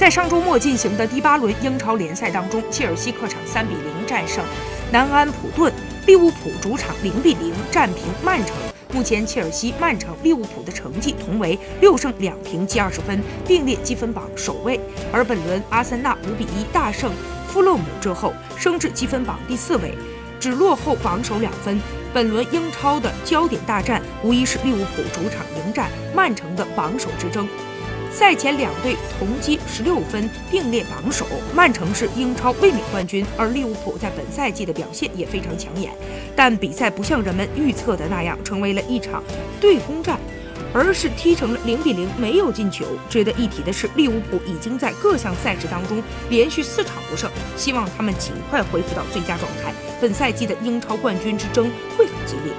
在上周末进行的第八轮英超联赛当中，切尔西客场三比零战胜南安普顿，利物浦主场零比零战平曼城。目前，切尔西、曼城、利物浦的成绩同为六胜两平积二十分，并列积分榜首位。而本轮阿森纳五比一大胜富勒姆之后，升至积分榜第四位，只落后榜首两分。本轮英超的焦点大战无疑是利物浦主场迎战曼城的榜首之争。赛前两队同积十六分，并列榜首。曼城是英超卫冕冠军，而利物浦在本赛季的表现也非常抢眼。但比赛不像人们预测的那样，成为了一场对攻战，而是踢成了零比零，没有进球。值得一提的是，利物浦已经在各项赛事当中连续四场不胜，希望他们尽快恢复到最佳状态。本赛季的英超冠军之争会很激烈。